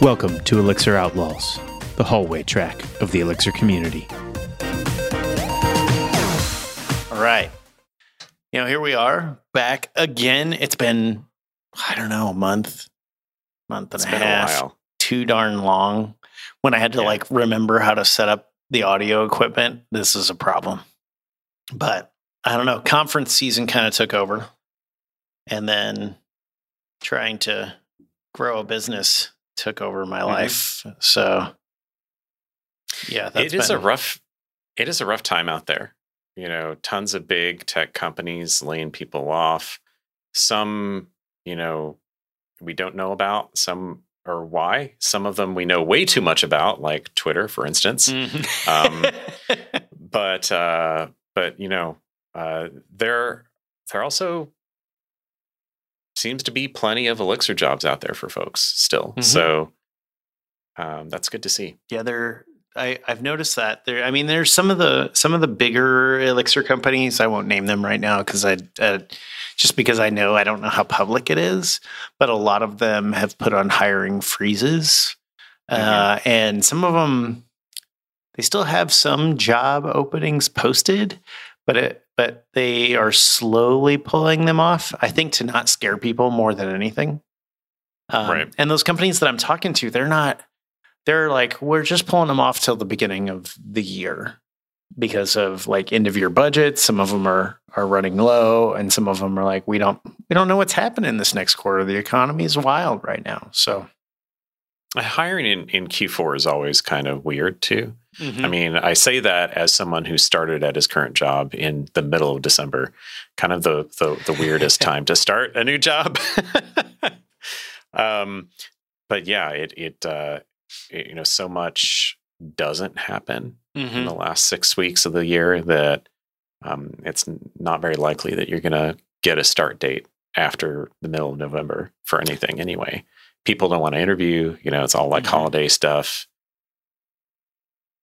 Welcome to Elixir Outlaws, the hallway track of the Elixir community. All right. You know, here we are back again. It's been, I don't know, a month, month and It's a been a half, while. too darn long. When I had to Yeah. like remember how to set up the audio equipment, this is a problem. But I don't know. Conference season kind of took over. And then trying to grow a business took over my Mhm. life. So, yeah, that's It is a rough. It is a rough time out there. You know, tons of big tech companies laying people off. Some, you know, we don't know about. Some or why. Some of them we know way too much about, like Twitter, for instance. Mhm. Um, But uh, but you know, uh, there there also seems to be plenty of Elixir jobs out there for folks still. Mhm. So um, that's good to see. Yeah, there. I I've noticed that there. I mean, there's some of the some of the bigger Elixir companies. I won't name them right now because I uh, just because I know I don't know how public it is, but a lot of them have put on hiring freezes, uh, and some of them they still have some job openings posted, but it but they are slowly pulling them off. I think to not scare people more than anything. Um, Right. And those companies that I'm talking to, they're not they're like we're just pulling them off till the beginning of the year because of like end of year budgets some of them are are running low and some of them are like we don't we don't know what's happening this next quarter the economy is wild right now so Hiring in, in Q4 is always kind of weird too. Mm-hmm. I mean, I say that as someone who started at his current job in the middle of December, kind of the the, the weirdest time to start a new job. um, but yeah, it it, uh, it you know so much doesn't happen Mm-hmm. in the last six weeks of the year that um, it's not very likely that you're going to get a start date after the middle of November for anything anyway. People don't want to interview. You know, it's all like Mhm. holiday stuff.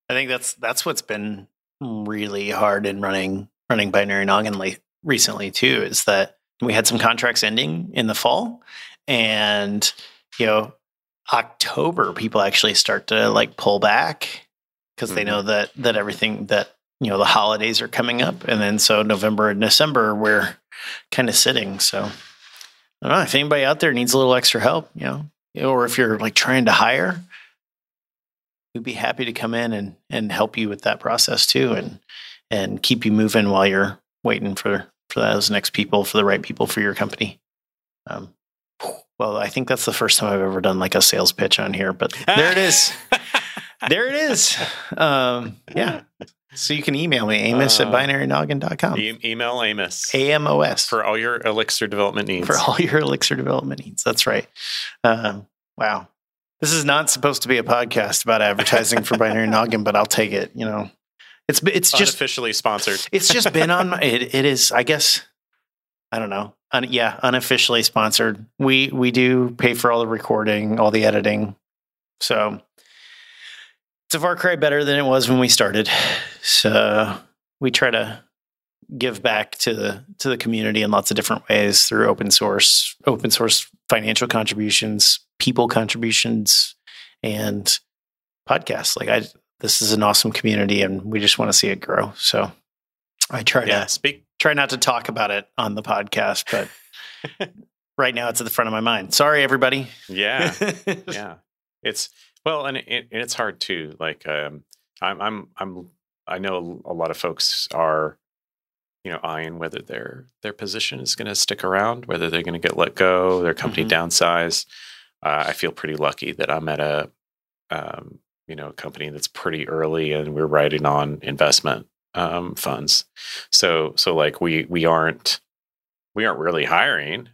i think that's that's what's been really hard in running running binary noggin late, recently too is that we had some contracts ending in the fall and you know october people actually start to like pull back because they Mhm. know that that everything that you know the holidays are coming up and then so november and december we're kind of sitting so i don't know if anybody out there needs a little extra help you know or if you're like trying to hire we'd be happy to come in and and help you with that process too and and keep you moving while you're waiting for for those next people for the right people for your company. Um well i think that's the first time i've ever done like a sales pitch on here but there it is there it is. Um, yeah. So you can email me, amos at Uh, binarynoggin.com. E- email Amos AMOS for all your Elixir development needs. for all your Elixir development needs. That's right. Um, wow. This is not supposed to be a podcast about advertising for Binary Noggin, but I'll take it. You know, it's it's just Unofficially sponsored. it's just been on my it, it is i guess i don't know Un, yeah unofficially sponsored we we do pay for all the recording all the editing so it's a far cry better than it was when we started so we try to give back to the to the community in lots of different ways through open source open source financial contributions people contributions and podcasts like i this is an awesome community and we just want to see it grow so i try Yeah. to Speak. try not to talk about it on the podcast but right now it's at the front of my mind sorry everybody Yeah. yeah. It's well, and it, and it's hard too. Like, um, I'm, I'm, I'm, I know a lot of folks are, you know, eyeing whether their their position is going to stick around, whether they're going to get let go, their company Mhm. downsize. Uh, I feel pretty lucky that I'm at a, um, you know, a company that's pretty early, and we're riding on investment um, funds. So, so like we we aren't we aren't really hiring,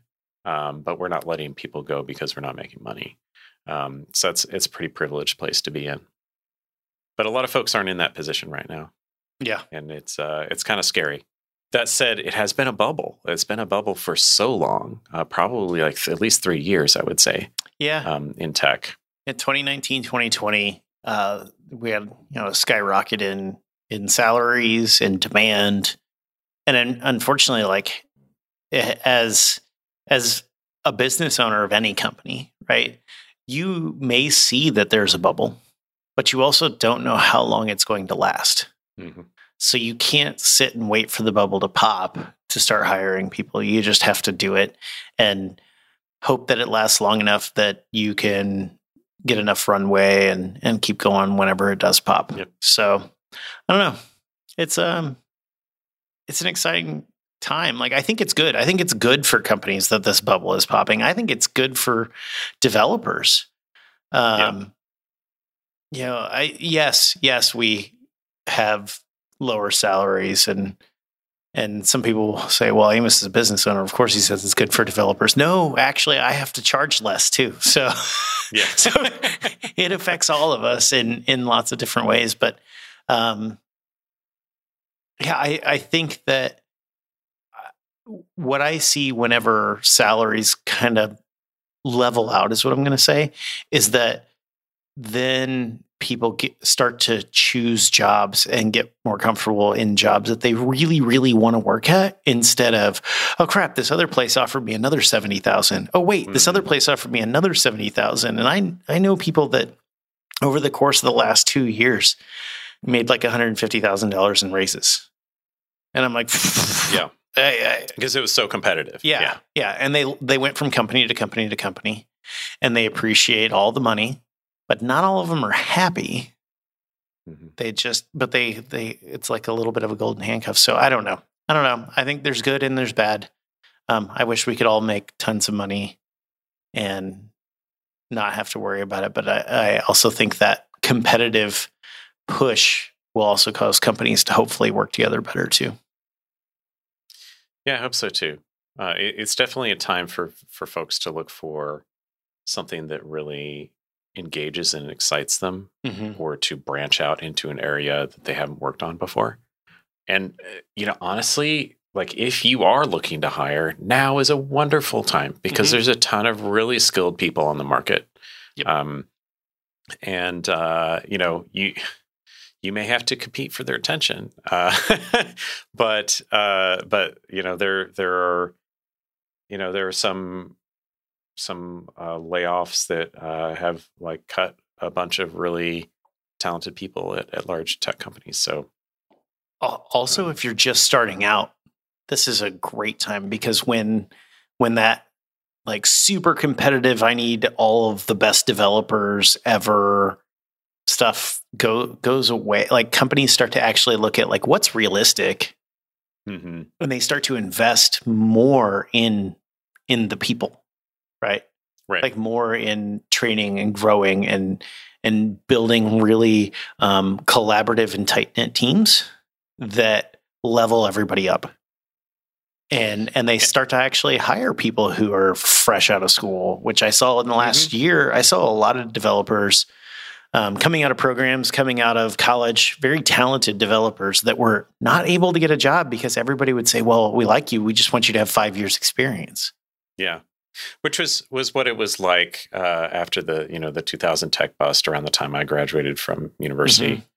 um, but we're not letting people go because we're not making money. Um, so it's it's a pretty privileged place to be in. But a lot of folks aren't in that position right now, yeah and it's uh, it's kind of scary. That said, it has been a bubble. It's been a bubble for so long, uh, probably like at least three years, I would say, yeah um, in tech. in 2019 2020 uh, we had you know a skyrocket in in salaries and demand and then unfortunately like as as a business owner of any company right you may see that there's a bubble, but you also don't know how long it's going to last. Mhm. So you can't sit and wait for the bubble to pop to start hiring people. You just have to do it and hope that it lasts long enough that you can get enough runway and and keep going whenever it does pop. Yep. So I don't know. It's um it's an exciting time. Like I think it's good. I think it's good for companies that this bubble is popping. I think it's good for developers. Um you know, I yes, yes, we have lower salaries and and some people will say, well, Amos is a business owner. Of course he says it's good for developers. No, actually I have to charge less too. So Yeah. so it affects all of us in in lots of different ways. But um yeah, I, I think that what I see whenever salaries kind of level out is what I'm going to say is that then people get, start to choose jobs and get more comfortable in jobs that they really, really want to work at instead of, oh crap, this other place offered me another 70,000. Oh wait, this other Mhm. place offered me another 70,000. And I, I know people that over the course of the last two years made like $150,000 in raises. And I'm like, Yeah. Because it was so competitive. yeah, yeah, And they they went from company to company to company, and they appreciate all the money, but not all of them are happy. Mhm. They just, but they they it's like a little bit of a golden handcuff. So I don't know. I don't know. I think there's good and there's bad. Um, I wish we could all make tons of money and not have to worry about it. But I, I also think that competitive push will also cause companies to hopefully work together better too. Yeah, I hope so too. Uh, it, it's definitely a time for for folks to look for something that really engages and excites them, Mm-hmm. or to branch out into an area that they haven't worked on before. And uh, you know, honestly, like if you are looking to hire, now is a wonderful time because Mhm. there's a ton of really skilled people on the market. Yep. Um, and uh, you know, you you may have to compete for their attention, uh, but uh, but you know, there there are you know there are some some uh, layoffs that uh, have like cut a bunch of really talented people at, at large tech companies. So also if you're just starting out this is a great time because when when that like super competitive i need all of the best developers ever stuff go goes away like companies start to actually look at like what's realistic mhm. and they start to invest more in in the people right right, like more in training and growing and and building really um, collaborative and tight knit teams that level everybody up. And and they start to actually hire people who are fresh out of school, which I saw in the last year. I saw a lot of developers um, coming out of programs, coming out of college, very talented developers that were not able to get a job because everybody would say, "Well, we like you. We just want you to have five years experience." yeah. Which was was what it was like uh, after the you know the 2000 tech bust around the time I graduated from university.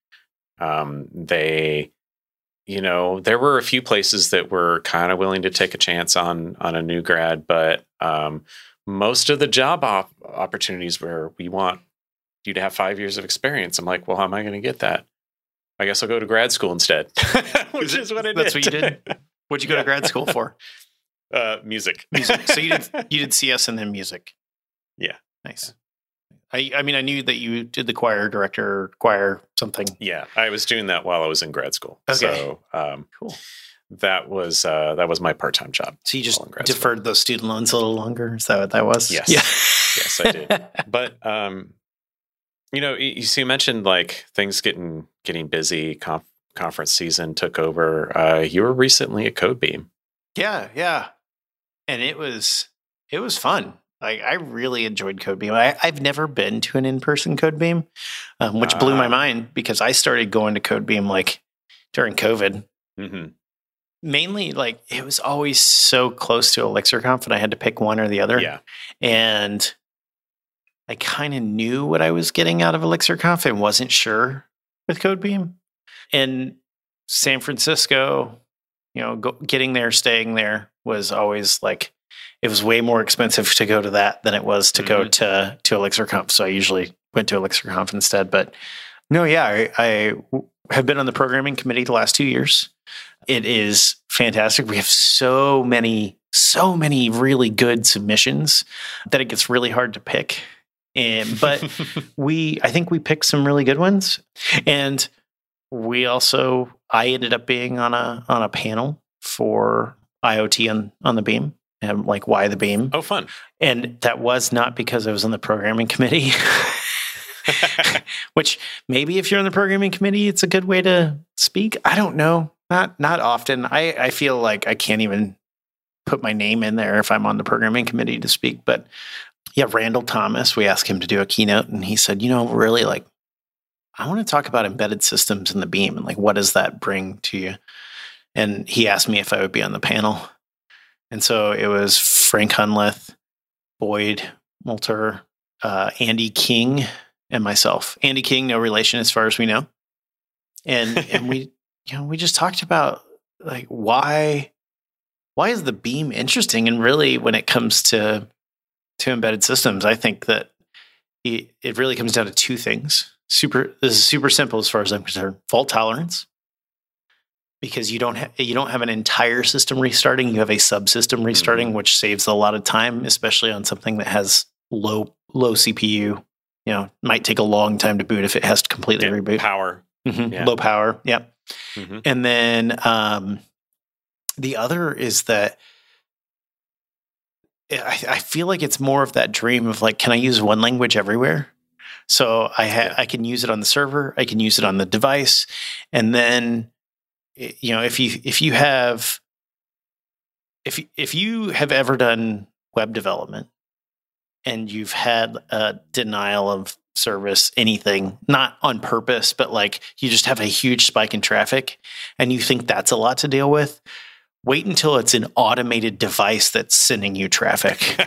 Um, they, you know, there were a few places that were kind of willing to take a chance on on a new grad, but um, most of the job op- opportunities where we want you to have five years of experience. I'm like, well, how am I going to get that? I guess I'll go to grad school instead, which is what I did. That's what you did? What'd you go to grad school for? Uh, music. music. So you did you did CS and then music. Yeah. Nice. I I mean I knew that you did the choir director, choir something. Yeah, I was doing that while I was in grad school. Okay. So um, Cool. that was uh, that was my part time job. So you just grad school. deferred those student loans a little longer. Is that what that was? Yes. Yeah. Yes, I did. but um, you know, you, see, you mentioned like things getting getting busy. Conf- conference season took over. Uh, you were recently at CodeBeam. yeah, yeah. And it was it was fun. Like I really enjoyed CodeBeam. I, I've never been to an in person CodeBeam, um, which blew my Ah. mind because I started going to CodeBeam like during COVID. Mm-hmm. Mainly, like it was always so close to ElixirConf, and I had to pick one or the other. Yeah, and I kind of knew what I was getting out of ElixirConf and wasn't sure with CodeBeam. And San Francisco, you know, go, getting there, staying there was always like it was way more expensive to go to that than it was to go Mhm. to to ElixirConf. So I usually went to ElixirConf instead. But no, yeah, I have been on the programming committee the last two years. It is fantastic. We have so many, so many really good submissions that it gets really hard to pick. And but we I think we picked some really good ones. And we also I ended up being on a on a panel for IoT on on the beam and like why the beam. oh, fun. And that was not because I was on the programming committee. Which maybe if you're on the programming committee, it's a good way to speak. I don't know. Not not often. I, I feel like I can't even put my name in there if I'm on the programming committee to speak. But yeah, Randall Thomas, we asked him to do a keynote and he said, you know, really like I want to talk about embedded systems in the beam and like what does that bring to you? And he asked me if I would be on the panel. And so it was Frank Hunleth, Boyd Multerer, uh, Andy King, and myself. Andy King, no relation as far as we know. And and we you know, we just talked about like why why is the beam interesting? And really when it comes to to embedded systems, I think that it, it really comes down to two things. Super this is super simple as far as I'm concerned. Fault tolerance. Because you don't ha- you don't have an entire system restarting, you have a subsystem restarting, which saves a lot of time, especially on something that has low low CPU. You know, might take a long time to boot if it has to completely Yeah, reboot. Power. Mhm, yeah. Low power. Yep. Mhm. And then um, the other is that I, I feel like it's more of that dream of like, can I use one language everywhere? So I ha- I can use it on the server, I can use it on the device, and then you know if you if you have if if you have ever done web development and you've had a denial of service anything not on purpose but like you just have a huge spike in traffic and you think that's a lot to deal with wait until it's an automated device that's sending you traffic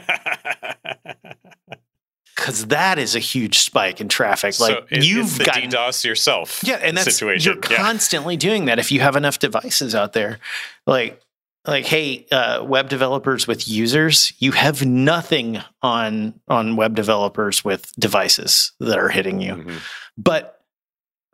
because that is a huge spike in traffic like so it- you've gotten DDoS yourself. yeah, and that's situation. you're Yeah. constantly doing that if you have enough devices out there. Like like hey, uh, web developers with users, you have nothing on on web developers with devices that are hitting you. Mhm. But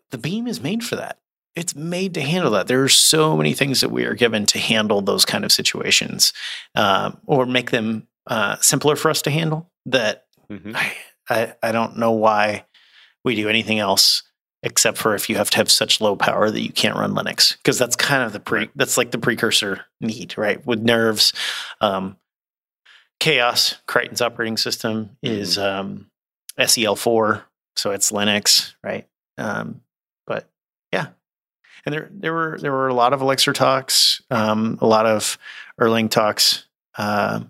the beam is made for that. It's made to handle that. There are so many things that we are given to handle those kind of situations, um, or make them uh, simpler for us to handle. That Mhm. I, I I don't know why we do anything else except for if you have to have such low power that you can't run Linux because that's kind of the pre that's like the precursor need right with nerves. Um, Chaos Crichton's operating system is um, SEL4, so it's Linux, right? Um, and there there were there were a lot of Elixir talks, um, a lot of Erlang talks, uh,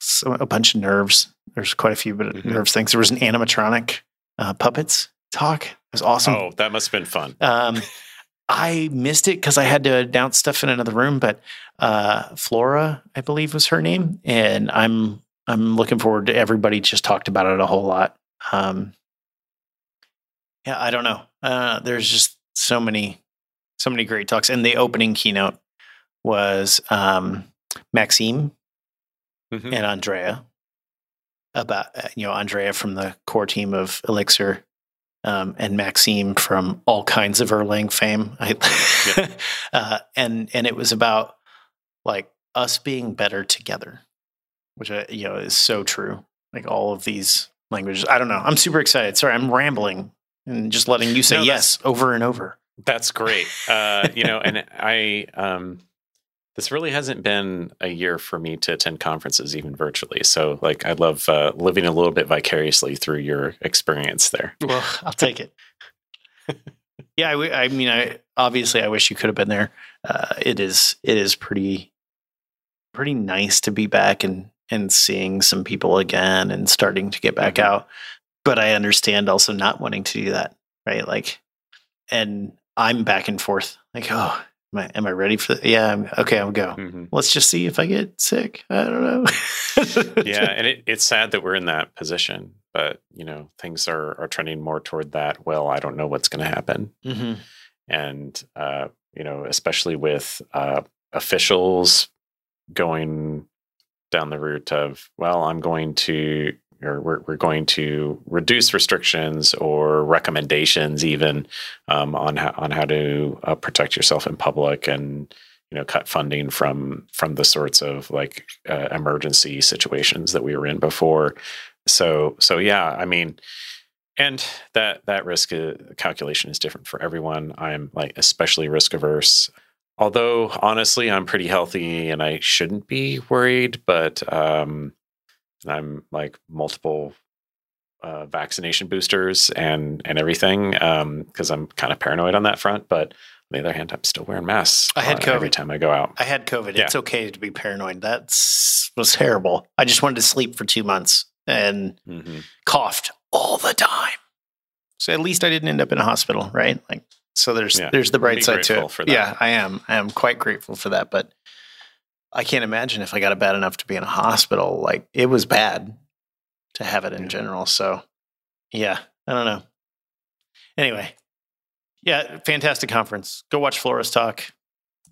so a bunch of nerves. There's quite a few but Mhm. nerves things. There was an animatronic uh, puppets talk. It was awesome. Oh, that must have been fun. Um, I missed it because I had to announce stuff in another room, but uh, Flora, I believe, was her name, and I'm I'm looking forward to everybody just talked about it a whole lot. Um, yeah, I don't know. Uh, there's just so many, so many great talks, and the opening keynote was um, Maxime Mhm. and Andrea about uh, you know Andrea from the core team of Elixir um, and Maxime from all kinds of Erlang fame. I, uh, and and it was about like us being better together, which I, you know is so true. Like all of these languages. I don't know. I'm super excited. Sorry, I'm rambling and just letting you say No, yes over and over. That's great. Uh, you know, and I um this really hasn't been a year for me to attend conferences even virtually. So like I love uh, living a little bit vicariously through your experience there. Well, I'll take it. yeah, I mean, I obviously I wish you could have been there. Uh, it is it is pretty pretty nice to be back and and seeing some people again and starting to get back Mhm. out. But I understand also not wanting to do that, right? Like, and I'm back and forth. Like, oh, am I am I ready for? Yeah, I'm, okay, I'll go. Mhm. Let's just see if I get sick. I don't know. Yeah, and it, it's sad that we're in that position, but you know things are are trending more toward that. Well, I don't know what's going to happen, hmm and uh, you know, especially with uh, officials going down the route of, well, I'm going to, or we're, we're going to reduce restrictions or recommendations even um, on how, on how to uh, protect yourself in public and you know cut funding from from the sorts of like uh, emergency situations that we were in before. So so yeah, I mean. And that that risk uh, calculation is different for everyone. I'm like especially risk averse although honestly i'm pretty healthy and i shouldn't be worried but um, i'm like multiple uh, vaccination boosters and and everything because um, i'm kind of paranoid on that front but on the other hand i'm still wearing masks i had COVID. every time i go out i had covid yeah. it's okay to be paranoid that was terrible i just wanted to sleep for two months and mm-hmm. coughed all the time so at least i didn't end up in a hospital right like so there's yeah. there's the bright side to it. Yeah, I am. I am quite grateful for that. But I can't imagine if I got it bad enough to be in a hospital. Like it was bad to have it in yeah. general. So yeah, I don't know. Anyway, yeah, fantastic conference. Go watch Flores talk.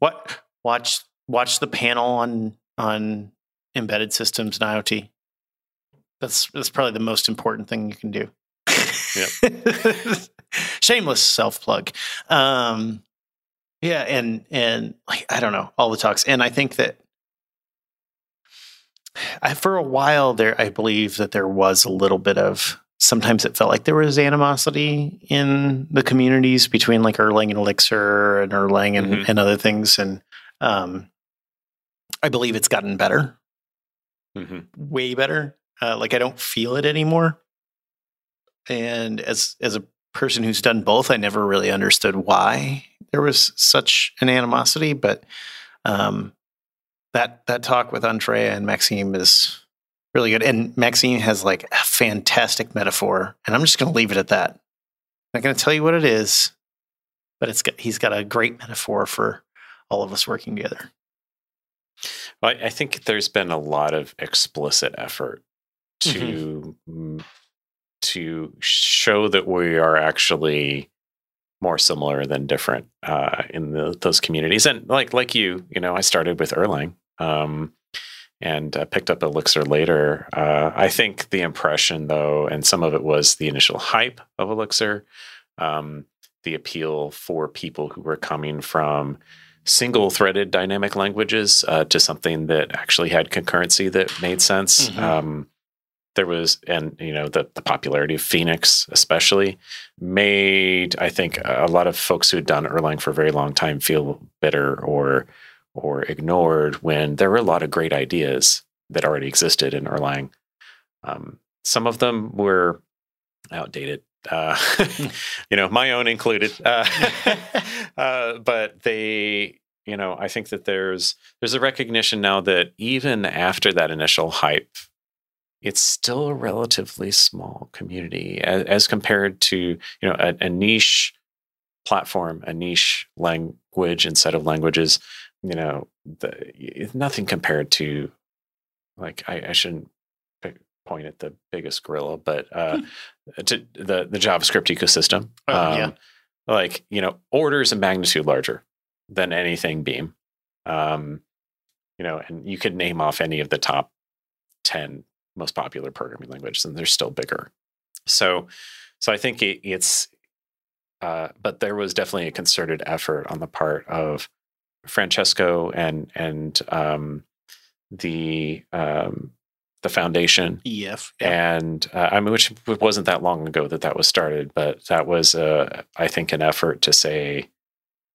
What watch watch the panel on on embedded systems and IoT. That's that's probably the most important thing you can do. Yep. Shameless self plug. Um, yeah, and and like I don't know all the talks, and I think that I, for a while there, I believe that there was a little bit of. Sometimes it felt like there was animosity in the communities between like Erlang and Elixir and Erlang and, mm-hmm. and other things, and um, I believe it's gotten better, mm-hmm. way better. Uh, like I don't feel it anymore and as as a person who's done both, I never really understood why there was such an animosity. But um, that that talk with Andrea and Maxime is really good, and Maxime has like a fantastic metaphor, and I'm just going to leave it at that. I'm not going to tell you what it is, but it's got, he's got a great metaphor for all of us working together. Well, I think there's been a lot of explicit effort to mm-hmm to show that we are actually more similar than different uh, in the, those communities. And like like you, you know, I started with Erlang um, and uh, picked up Elixir later. Uh, I think the impression, though, and some of it was the initial hype of Elixir, um, the appeal for people who were coming from single-threaded dynamic languages uh, to something that actually had concurrency that made sense. Mm-hmm. Um, there was and you know the, the popularity of phoenix especially made i think a lot of folks who had done erlang for a very long time feel bitter or or ignored when there were a lot of great ideas that already existed in erlang um, some of them were outdated uh, you know my own included uh, uh, but they you know i think that there's there's a recognition now that even after that initial hype it's still a relatively small community as, as compared to you know a, a, niche platform, a niche language and set of languages. You know, the, nothing compared to like I, I, shouldn't point at the biggest gorilla, but uh, hmm. to the the JavaScript ecosystem. Oh, um, yeah. Like you know, orders of magnitude larger than anything Beam. Um, you know, and you could name off any of the top ten most popular programming languages, and they're still bigger. So, so I think it, it's, uh, but there was definitely a concerted effort on the part of Francesco and and um, the um, the foundation EF, yeah. and uh, I mean, which wasn't that long ago that that was started, but that was, uh, I think, an effort to say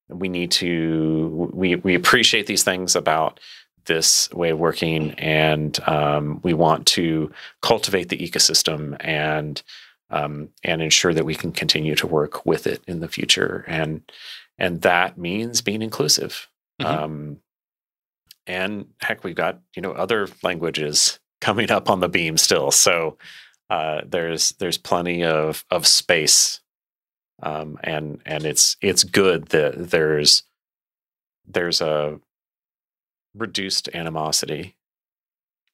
we need to we we appreciate these things about this way of working, and um, we want to cultivate the ecosystem and um, and ensure that we can continue to work with it in the future. And and that means being inclusive. Mm-hmm. Um, and heck, we've got you know other languages coming up on the beam still, so uh, there's there's plenty of of space, um, and and it's it's good that there's there's a reduced animosity.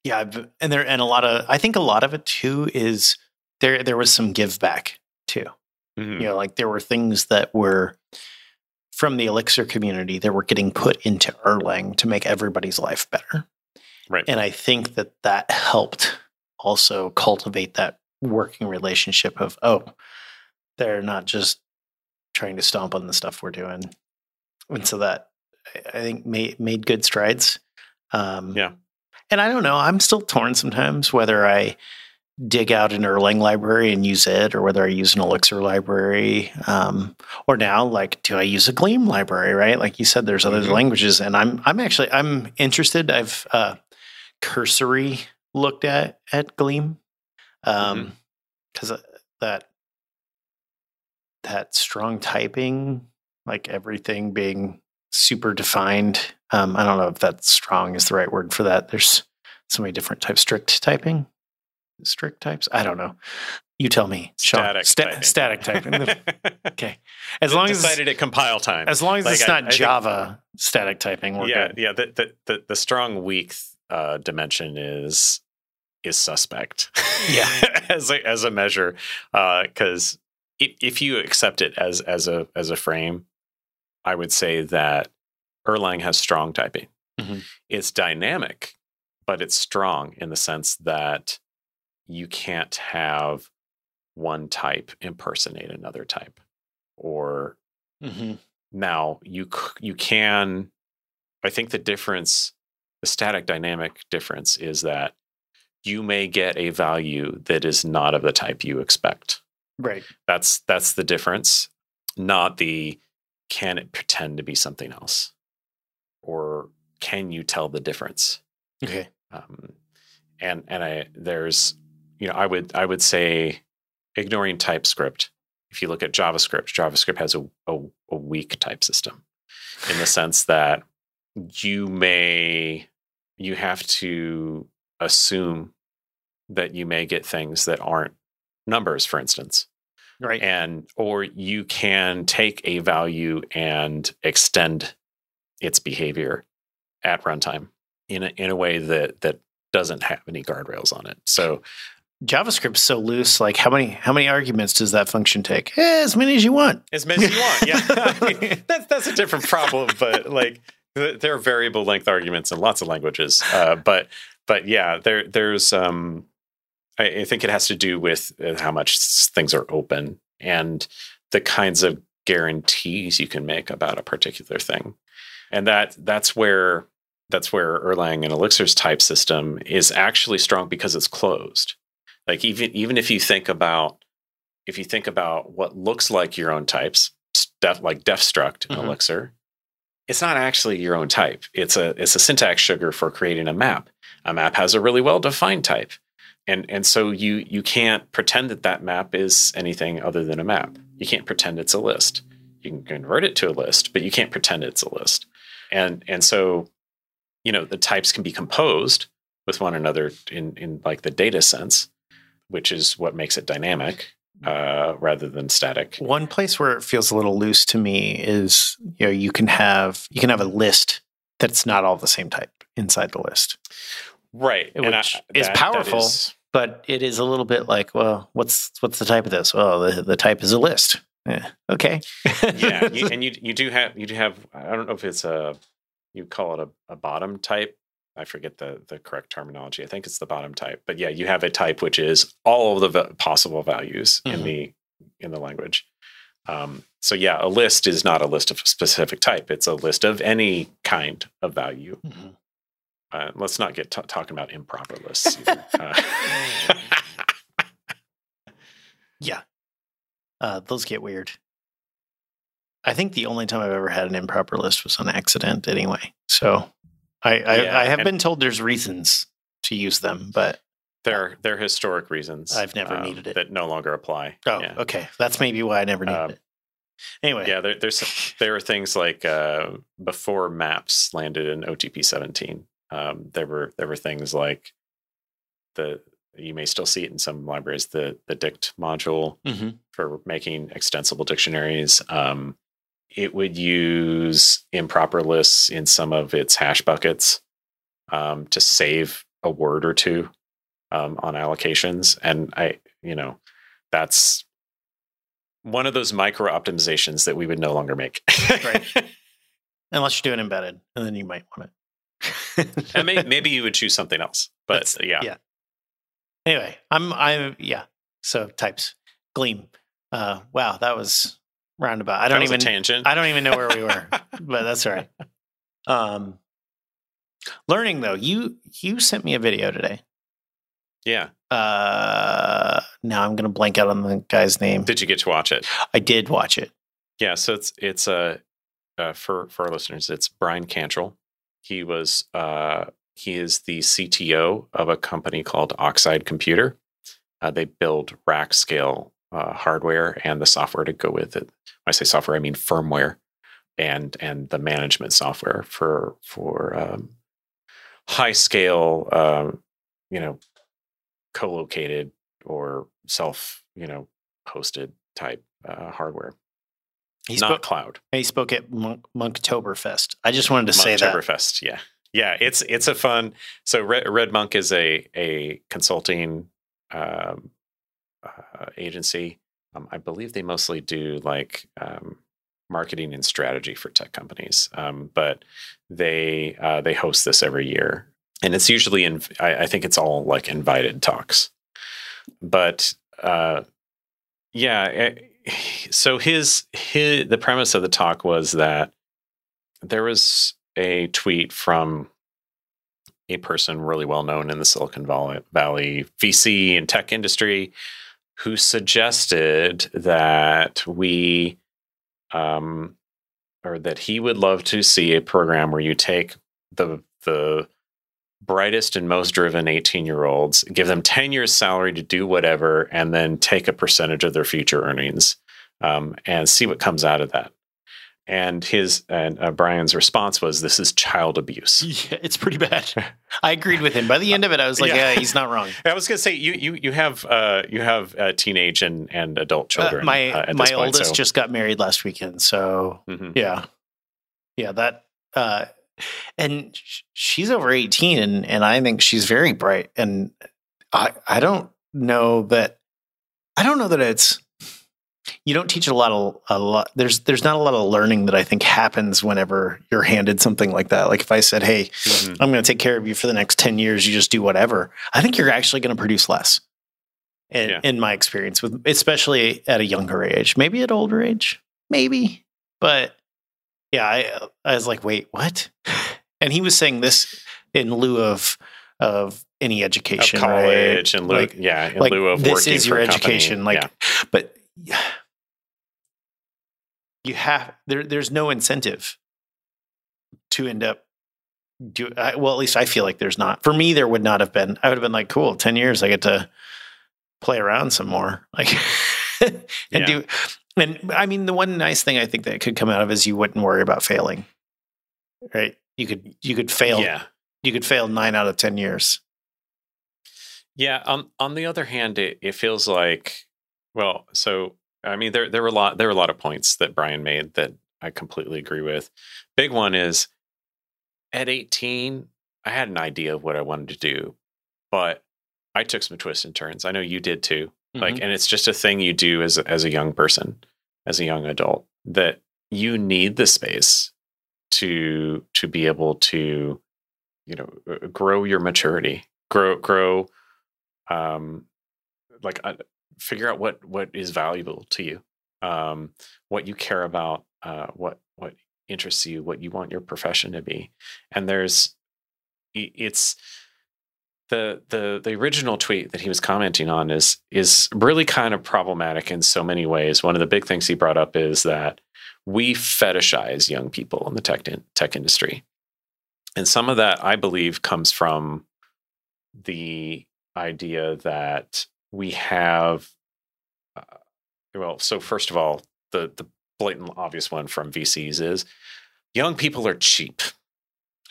Yeah, and there and a lot of I think a lot of it too is there there was some give back too. Mm-hmm. You know, like there were things that were from the Elixir community that were getting put into Erlang to make everybody's life better. Right. And I think that that helped also cultivate that working relationship of, oh, they're not just trying to stomp on the stuff we're doing. And so that I think made, made good strides. Um, Yeah. And I don't know, I'm still torn sometimes whether I dig out an Erlang library and use it or whether I use an Elixir library. Um, or now, like, do I use a Gleam library, right? Like you said, there's other Mhm. languages and I'm, I'm actually, I'm interested. I've, uh, cursory looked at, at Gleam. Um, cause uh, that, that strong typing, like everything being super defined. Um, I don't know if that strong is the right word for that. There's so many different types. Strict typing, strict types. I don't know. You tell me. Sean. Static Sta- typing. Static typing. okay. As long as decided at compile time. as long as Like, it's I- not I think- Java static typing, we're yeah, good. yeah. The, the the the strong weak uh, dimension is is suspect. Yeah. as a as a measure, because if, if you accept it as as a as a frame, I would say that Erlang has strong typing. Mhm. It's dynamic, but it's strong in the sense that you can't have one type impersonate another type, or Mhm. now you you can I think the difference the static dynamic difference is that you may get a value that is not of the type you expect. Right. That's that's the difference, not the can it pretend to be something else or can you tell the difference? Okay. um, and and I there's you know I would I would say ignoring TypeScript. If you look at JavaScript, JavaScript has a, a, a weak type system in the sense that you may you have to assume that you may get things that aren't numbers, for instance Right. and or you can take a value and extend its behavior at runtime in a, in a way that that doesn't have any guardrails on it. So JavaScript's so loose. Like how many how many arguments does that function take? Eh, as many as you want. as many as you want, yeah, I mean, that's that's a different problem. But like there are variable length arguments in lots of languages. Uh, but but yeah, there there's um, I, I think it has to do with uh, how much things are open and the kinds of guarantees you can make about a particular thing, and that that's where that's where Erlang and Elixir's type system is actually strong because it's closed. Like even even if you think about if you think about what looks like your own types, def, like defstruct in Mhm. Elixir, it's not actually your own type. It's a it's a syntax sugar for creating a map. A map has a really well defined type, and and so you you can't pretend that that map is anything other than a map. You can't pretend it's a list. You can convert it to a list, but you can't pretend it's a list. And and so, you know, the types can be composed with one another in in like the data sense, which is what makes it dynamic uh, rather than static. One place where it feels a little loose to me is you know you can have you can have a list that's not all the same type inside the list, Right, Which and I- is that- that powerful. is- but it is a little bit like, well, what's what's the type of this? Well, the, the type is a list. Yeah, okay. yeah, you, and you you do have you do have I don't know if it's a you call it a, a bottom type. I forget the the correct terminology. I think it's the bottom type. But yeah, you have a type which is all of the possible values in Mhm. the in the language. Um, so yeah, a list is not a list of a specific type. It's a list of any kind of value. Mhm. Uh, let's not get t- talking about improper lists. Uh, yeah, uh, those get weird. I think the only time I've ever had an improper list was on accident, anyway. So I I, Yeah, I have been told there's reasons to use them, but they're they're historic reasons I've never um, needed it. that no longer apply. oh, Yeah. okay, that's maybe why I never needed Um, it. Anyway, Yeah, there, there's there are things like uh, before maps landed in OTP 17. Um, there were there were things like the you may still see it in some libraries the the dict module Mhm. for making extensible dictionaries. Um, it would use improper lists in some of its hash buckets um, to save a word or two um, on allocations, and I you know that's one of those micro optimizations that we would no longer make. Right. unless you're doing embedded, and then you might want it. and maybe, maybe you would choose something else. But That's- yeah. yeah. Anyway, I'm I'm yeah. So types Gleam. Uh, wow, that was roundabout. I don't a even tangent. I don't even know where we were, but that's all right. Um, learning though, you you sent me a video today. yeah. Uh, now I'm gonna blank out on the guy's name. Did you get to watch it? I did watch it. Yeah, so it's it's uh, uh for for our listeners, it's Bryan Cantrill. He was uh he is the CTO of a company called Oxide Computer. Uh, they build rack scale uh, hardware and the software to go with it. When I say software, I mean firmware and and the management software for for um, high scale, um, you know, co-located or self you know hosted type uh, hardware He not spoke. cloud. He spoke at Monk, Monktoberfest. I just wanted to say that. Monktoberfest, yeah, yeah. It's it's a fun. So Red, RedMonk is a a consulting um, uh, agency. Um, I believe they mostly do like um, marketing and strategy for tech companies. Um, but they uh, they host this every year, and it's usually in. I, I think it's all like invited talks. But uh, yeah, eh, so his his the premise of the talk was that there was a tweet from a person really well known in the Silicon Valley VC and tech industry who suggested that we um or that he would love to see a program where you take the the brightest and most driven 18 year olds give them 10 years salary to do whatever and then take a percentage of their future earnings um, and see what comes out of that and his and uh, bryan's response was this is child abuse Yeah, it's pretty bad. I agreed with him. By the end of it, I was like, Yeah. yeah, he's not wrong. I was going to say you you you have uh, you have uh, teenage and, and adult Uh, children. my uh, my point, oldest so- just got married last weekend, so Mhm. yeah, yeah. That uh, and she's over eighteen, and and I think she's very bright. And I I don't know that I don't know that it's you don't teach a lot of a lot. There's there's not a lot of learning that I think happens whenever you're handed something like that. Like if I said, hey, Mhm. I'm going to take care of you for the next 10 years. You just do whatever. I think you're actually going to produce less. In, Yeah. in my experience with especially at a younger age, maybe at older age, maybe, but yeah, I, I was like, wait, what? And he was saying this in lieu of, of any Of education, right? college and lieu, Like- yeah, in like lieu of this working is for your education. Like, yeah. but you have there. There's no incentive to end up do. I, well, at least I feel like there's not. For me, there would not have been. I would have been like, cool, ten years, I get to play around some more, like, and Yeah. do. And I mean, the one nice thing I think that could come out of is you wouldn't worry about failing, right? You could you could fail. yeah, You could fail nine out of ten years. yeah. On on the other hand, it, it feels like well, so I mean, there there were a lot there were a lot of points that Bryan made that I completely agree with. Big one is at 18, I had an idea of what I wanted to do, but I took some twists and turns. I know you did too. like and it's just a thing you do as a, as a young person as a young adult that you need the space to to be able to you know uh, grow your maturity grow grow um like uh, figure out what what is valuable to you um what you care about uh what what interests you what you want your profession to be and there's it's the the the original tweet that he was commenting on is is really kind of problematic in so many ways. One of the big things he brought up is that we fetishize young people in the tech in, tech industry, and some of that I believe comes from the idea that we have. Uh, well, so first of all, the the blatant obvious one from VCs is young people are cheap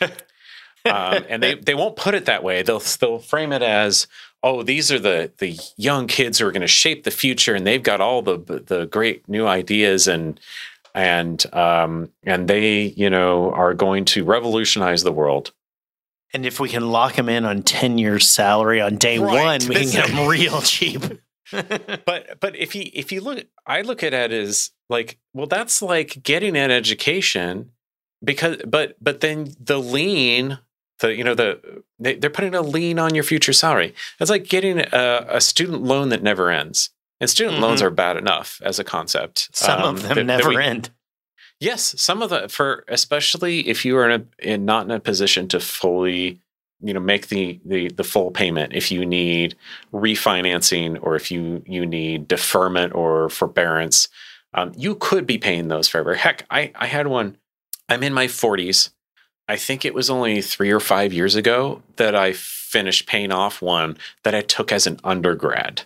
um, and they they won't put it that way. They'll they'll frame it as, oh, these are the the young kids who are going to shape the future, and they've got all the the great new ideas and and um and they you know are going to revolutionize the world. And if we can lock them in on 10 years salary on day Right. one, we can get them real cheap. But but if you if you look, I look at it as like, well, that's like getting an education because but but then the lean the you know the they, they're putting a lien on your future salary. It's like getting a, a student loan that never ends. And student loans Mhm. are bad enough as a concept. Some um, of them that never we- end. Yes, some of the for especially if you are in a in not in a position to fully, you know, make the the the full payment. If you need refinancing or if you you need deferment or forbearance, um, you could be paying those forever. Heck, I I had one. I'm in my 40s. I think it was only three or five years ago that I finished paying off one that I took as an undergrad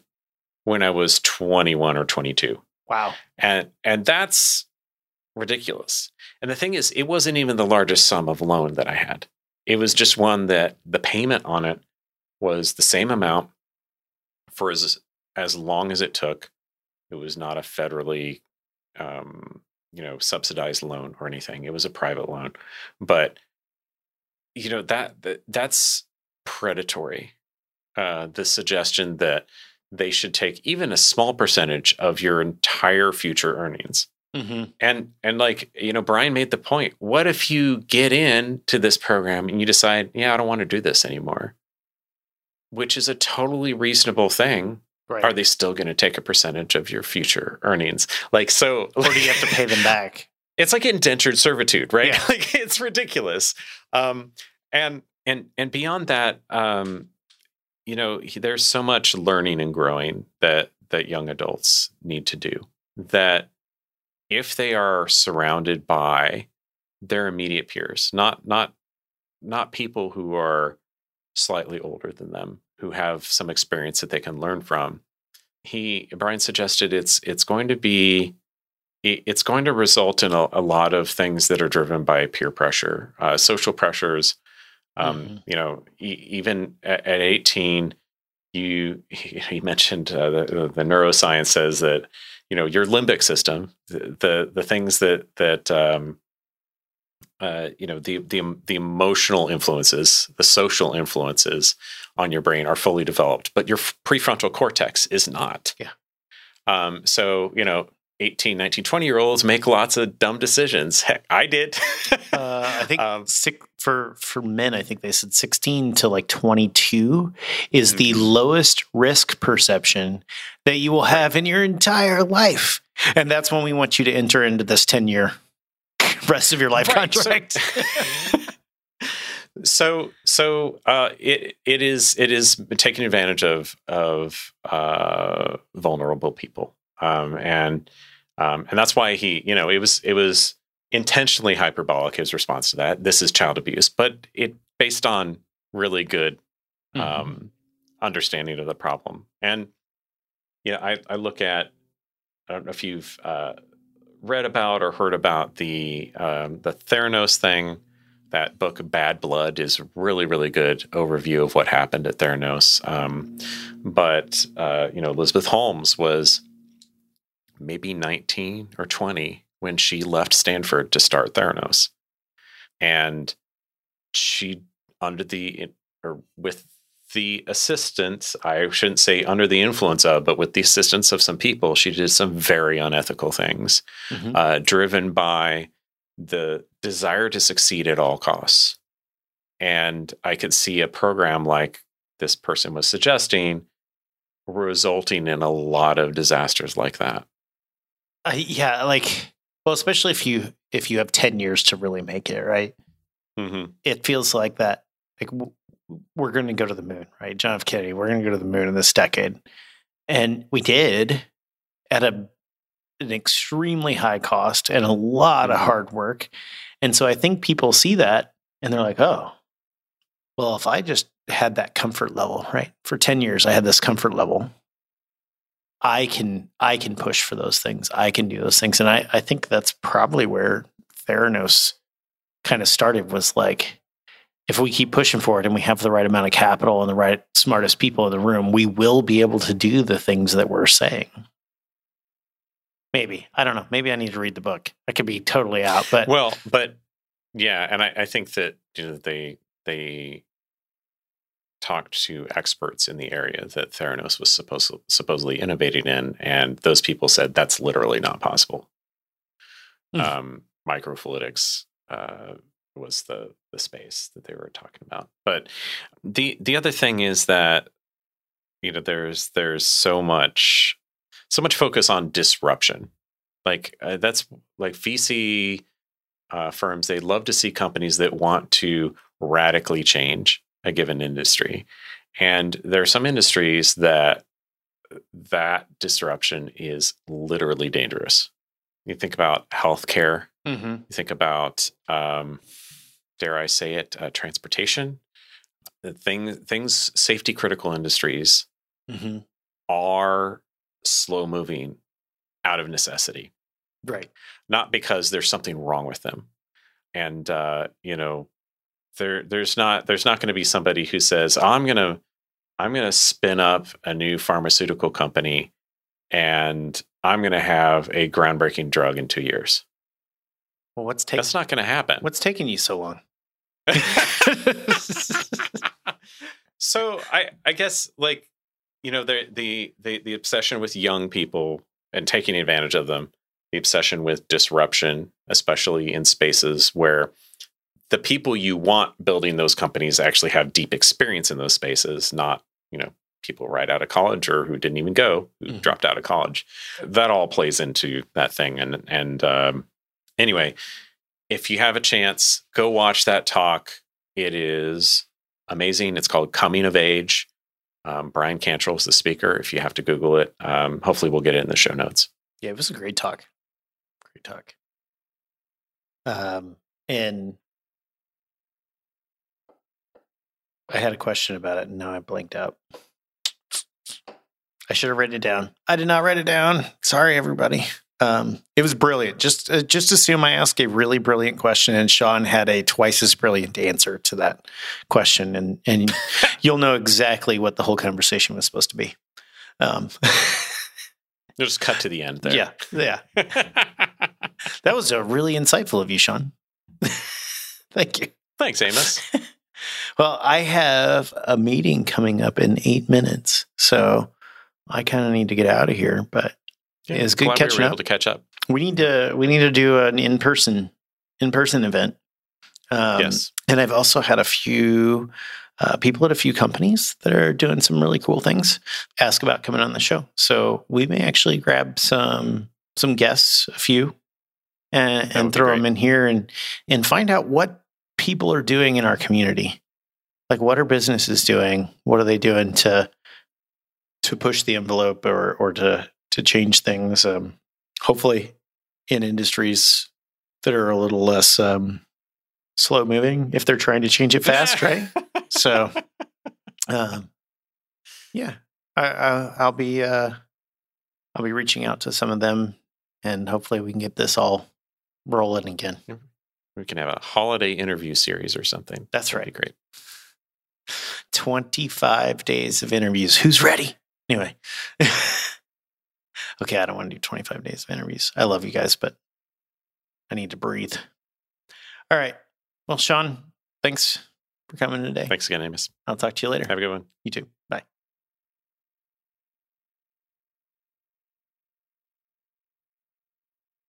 when I was 21 or 22 Wow. and and that's ridiculous. And the thing is, it wasn't even the largest sum of loan that I had. It was just one that the payment on it was the same amount for as as long as it took. It was not a federally, um, you know, subsidized loan or anything. It was a private loan, but you know that, that that's predatory. Uh, the suggestion that they should take even a small percentage of your entire future earnings. Mm-hmm. And and like, you know, Bryan made the point. What if you get in to this program and you decide, yeah, I don't want to do this anymore? Which is a totally reasonable thing. Right. Are they still going to take a percentage of your future earnings? Like so or do you have to pay them back? it's like indentured servitude, right? Yeah. like it's ridiculous. Um, and and and beyond that, um, you know, there's so much learning and growing that that young adults need to do. That if they are surrounded by their immediate peers, not not not people who are slightly older than them, who have some experience that they can learn from. He Bryan suggested it's it's going to be it's going to result in a, a lot of things that are driven by peer pressure, uh, social pressures. Um, Mhm. You know, e- even at, at 18, you he, he mentioned uh, the, the neuroscience says that you know your limbic system, the the, the things that that um, uh, you know the the the emotional influences, the social influences on your brain are fully developed, but your prefrontal cortex is not. Yeah. Um, so you know 18, 19, 20 year olds make lots of dumb decisions. Heck, I did. Uh, I think Um, six, for for men, I think they said sixteen to like twenty two is the Mhm. lowest risk perception that you will have in your entire life, and that's when we want you to enter into this ten year rest of your life Right, so- contract. so so uh, it it is it is taking advantage of of uh, vulnerable people, um, and um, and that's why he you know it was it was intentionally hyperbolic his response to that. This is child abuse, but it based on really good Mhm. um, understanding of the problem. And you know, I, I look at I don't know if you've uh, read about or heard about the um, the Theranos thing. That book, Bad Blood, is a really really good overview of what happened at Theranos. Um, but uh, you know, Elizabeth Holmes was maybe 19 or 20 when she left Stanford to start Theranos, and she under the or with the assistance, I shouldn't say under the influence of, but with the assistance of some people, she did some very unethical things, Mhm. uh, driven by the desire to succeed at all costs. And I could see a program like this person was suggesting resulting in a lot of disasters like that. Uh, yeah, like well, especially if you if you have ten years to really make it, right? hmm it feels like that like w- we're going to go to the moon right? John f. Kennedy we're going to go to the moon in this decade. And we did at a an extremely high cost and a lot of Mhm. hard work. And so i think people see that and they're like oh well if i just had that comfort level right? For 10 years i had this comfort level i can i can push for those things i can do those things and i i think that's probably where theranos kind of started was like if we keep pushing for it and we have the right amount of capital and the right smartest people in the room, we will be able to do the things that we're saying. Maybe. I don't know. Maybe I need to read the book. I could be totally out, but Well, but yeah, and I, I think that you know they they talked to experts in the area that Theranos was supposed supposedly innovating in, and those people said that's literally not possible. Hmm. Um, microfluidics uh, was the the space that they were talking about. But the the other thing is that you know there's there's so much so much focus on disruption. Like uh, that's like VC uh, firms. They love to see companies that want to radically change a given industry, and there are some industries that that disruption is literally dangerous. You think about healthcare. Mm-hmm. You think about, um, dare I say it, uh, transportation. The thing, things, safety critical industries Mm-hmm. are slow moving out of necessity, Right. not because there's something wrong with them. And uh, you know, there there's not there's not going to be somebody who says I'm going to I'm going to spin up a new pharmaceutical company and I'm going to have a groundbreaking drug in 2 years. Well, what's taking That's not going to happen. what's taking you so long? so I I guess like you know the the the the obsession with young people and taking advantage of them, the obsession with disruption, especially in spaces where the people you want building those companies actually have deep experience in those spaces, not you know people right out of college or who didn't even go, who Mhm. dropped out of college. That all plays into that thing. And and um, anyway, if you have a chance, go watch that talk. It is amazing. It's called Coming of Age. Um, Bryan Cantrill is the speaker. If you have to Google it, um, hopefully we'll get it in the show notes. Yeah, it was a great talk. Great talk. Um, and I had a question about it, and now I blinked out. I should have written it down. I did not write it down. Sorry, everybody. Um, it was brilliant. Just uh, just assume I asked a really brilliant question, and Sean had a twice as brilliant answer to that question, and and you'll know exactly what the whole conversation was supposed to be. Um, Just cut to the end there. yeah, yeah. That was a really insightful of you, Sean. Thank you. Thanks, Amos. Well, I have a meeting coming up in eight minutes, so I kind of need to get out of here. But Yeah, it's good catching we up. to catch up. we need to we need to do an in person in person event. Um, yes. and I've also had a few uh, people at a few companies that are doing some really cool things ask about coming on the show. So we may actually grab some some guests, a few, and, and throw them in here and and find out what people are doing in our community. Like, what are businesses doing? What are they doing to to push the envelope or or to to change things? Um, hopefully, in industries that are a little less um, slow moving if they're trying to change it fast, right? So, um, yeah, I, I, I'll be uh, I'll be reaching out to some of them, and hopefully we can get this all rolling again. We can have a holiday interview series or something. That's right. great. Twenty five days of interviews. Who's ready? Anyway, okay, I don't want to do twenty five days of interviews. I love you guys, but I need to breathe. All right. Well, Sean, thanks for coming today. Thanks again, Amos. I'll talk to you later. Have a good one. You too.